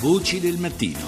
Voci del mattino.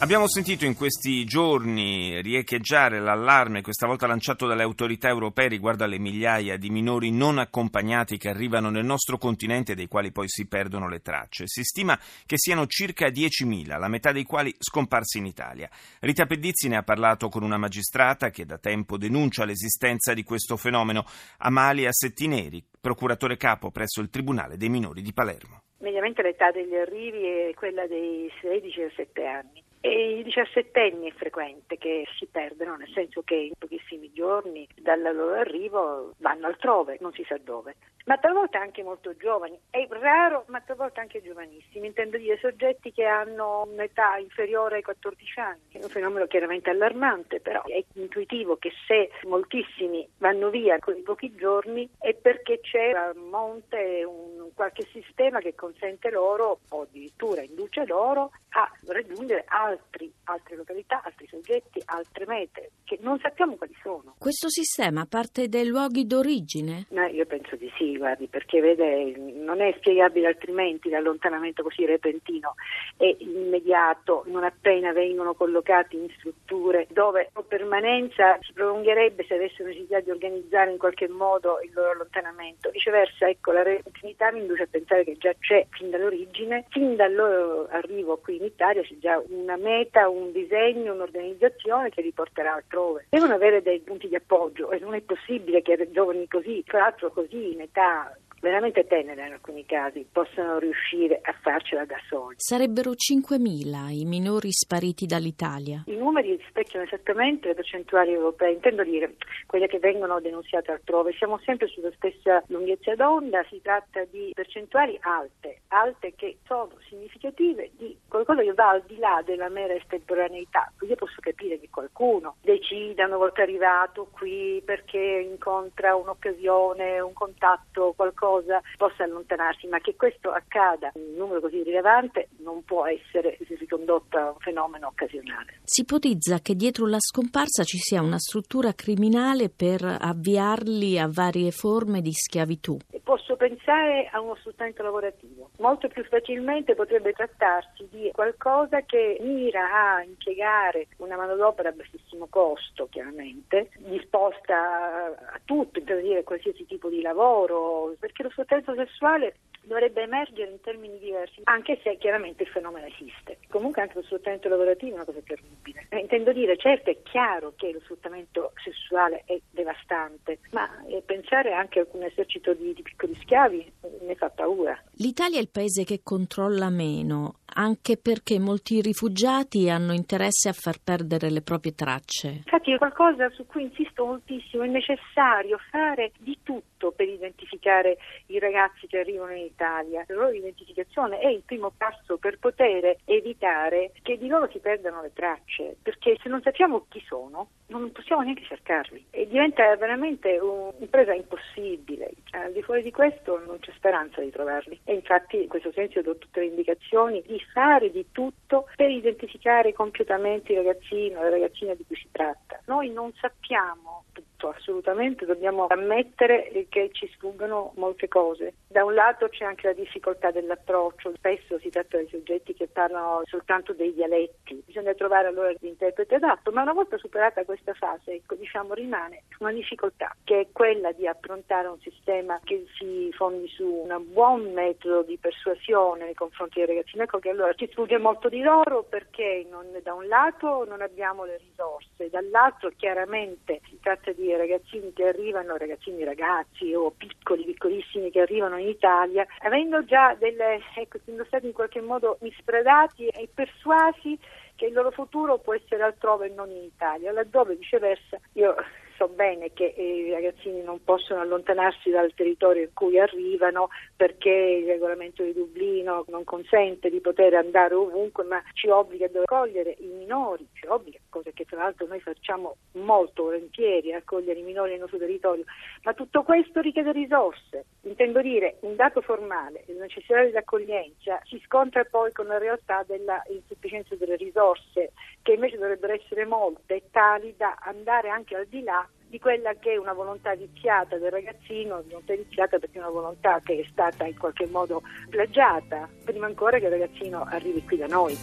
Abbiamo sentito in questi giorni riecheggiare l'allarme, questa volta lanciato dalle autorità europee riguardo alle migliaia di minori non accompagnati che arrivano nel nostro continente dei quali poi si perdono le tracce. Si stima che siano circa 10.000, la metà dei quali scomparsi in Italia. Rita Pedizzi ne ha parlato con una magistrata che da tempo denuncia l'esistenza di questo fenomeno, Amalia Settineri, procuratore capo presso il Tribunale dei minori di Palermo. Mediamente l'età degli arrivi è quella dei 16-17 anni. E i diciassettenni è frequente che si perdono, nel senso che in pochissimi giorni dal loro arrivo vanno altrove, non si sa dove. Ma talvolta anche molto giovani, è raro, ma talvolta anche giovanissimi, intendo dire soggetti che hanno un'età inferiore ai 14 anni. È un fenomeno chiaramente allarmante, però è intuitivo che se moltissimi vanno via con pochi giorni è perché c'è a monte un qualche sistema che consente loro, o addirittura induce loro, a raggiungere altri, altre località, altri soggetti, altre mete, che non sappiamo quali sono. Questo sistema parte dai luoghi d'origine? No, io penso di sì, guardi, perché vede, non è spiegabile altrimenti l'allontanamento così repentino e immediato, non appena vengono collocati in strutture dove la permanenza si prolungherebbe se avessero necessità di organizzare in qualche modo il loro allontanamento. Viceversa, ecco, la repentinità mi induce a pensare che già c'è fin dall'origine, fin dal loro arrivo qui in Italia c'è già una meta, un disegno, un'organizzazione che li porterà altrove. Devono avere dei punti di appoggio e non è possibile che giovani così, tra l'altro così in 그 veramente tenera in alcuni casi, possano riuscire a farcela da soli. Sarebbero 5.000 i minori spariti dall'Italia. I numeri rispecchiano esattamente le percentuali europee, intendo dire quelle che vengono denunziate altrove. Siamo sempre sulla stessa lunghezza d'onda, si tratta di percentuali alte, alte che sono significative di qualcosa che va al di là della mera estemporaneità. Io posso capire che qualcuno decida una volta arrivato qui perché incontra un'occasione, un contatto, qualcosa cosa possa allontanarsi, ma che questo accada in un numero così rilevante non può essere ricondotto a un fenomeno occasionale. Si ipotizza che dietro la scomparsa ci sia una struttura criminale per avviarli a varie forme di schiavitù. Posso pensare a uno sfruttamento lavorativo. Molto più facilmente potrebbe trattarsi di qualcosa che mira a impiegare una manodopera a bassissimo costo, chiaramente, disposta a tutto, intendo dire qualsiasi tipo di lavoro, perché lo sfruttamento sessuale dovrebbe emergere in termini diversi, anche se chiaramente il fenomeno esiste. Comunque anche lo sfruttamento lavorativo è una cosa terribile. Eh, intendo dire, certo è chiaro che lo sfruttamento sessuale è devastante, ma eh, pensare anche a un esercito di, di piccoli schiavi eh, ne fa paura. L'Italia è il paese che controlla meno, anche perché molti rifugiati hanno interesse a far perdere le proprie tracce. Infatti è qualcosa su cui insisto moltissimo, è necessario fare di tutto per identificare i ragazzi che arrivano in Italia. La loro identificazione è il primo passo per poter evitare che di loro si perdano le tracce, perché se non sappiamo chi sono non possiamo neanche cercarli e diventa veramente un'impresa impossibile. Al di fuori di questo non c'è speranza di trovarli e infatti in questo senso do tutte le indicazioni di fare di tutto per identificare compiutamente i ragazzini o le ragazzine di cui si tratta. Noi non sappiamo tutto, assolutamente dobbiamo ammettere che ci sfuggono molte cose. Da un lato c'è anche la difficoltà dell'approccio, spesso si tratta di soggetti che parlano soltanto dei dialetti, bisogna trovare allora l'interprete adatto, ma una volta superata questa fase, ecco, diciamo, rimane una difficoltà che è quella di approntare un sistema che si fondi su un buon metodo di persuasione nei confronti dei ragazzini. Ecco che allora ci sfugge molto di loro perché non, da un lato non abbiamo le risorse, dall'altro chiaramente tratta di ragazzini che arrivano, ragazzini ragazzi o piccoli, piccolissimi che arrivano in Italia, avendo già delle, ecco, essendo stati in qualche modo mispredati e persuasi che il loro futuro può essere altrove e non in Italia, laddove viceversa io so bene che i ragazzini non possono allontanarsi dal territorio in cui arrivano perché il regolamento di Dublino non consente di poter andare ovunque, ma ci obbliga a accogliere i minori, ci obbliga, cosa che tra l'altro noi facciamo molto volentieri, accogliere i minori nel nostro territorio, ma tutto questo richiede risorse. Intendo dire, un dato formale, la necessità dell'accoglienza si scontra poi con la realtà della insufficienza delle risorse che invece dovrebbero essere molte, tali da andare anche al di là di quella che è una volontà viziata del ragazzino, una volontà viziata perché è una volontà che è stata in qualche modo plagiata, prima ancora che il ragazzino arrivi qui da noi.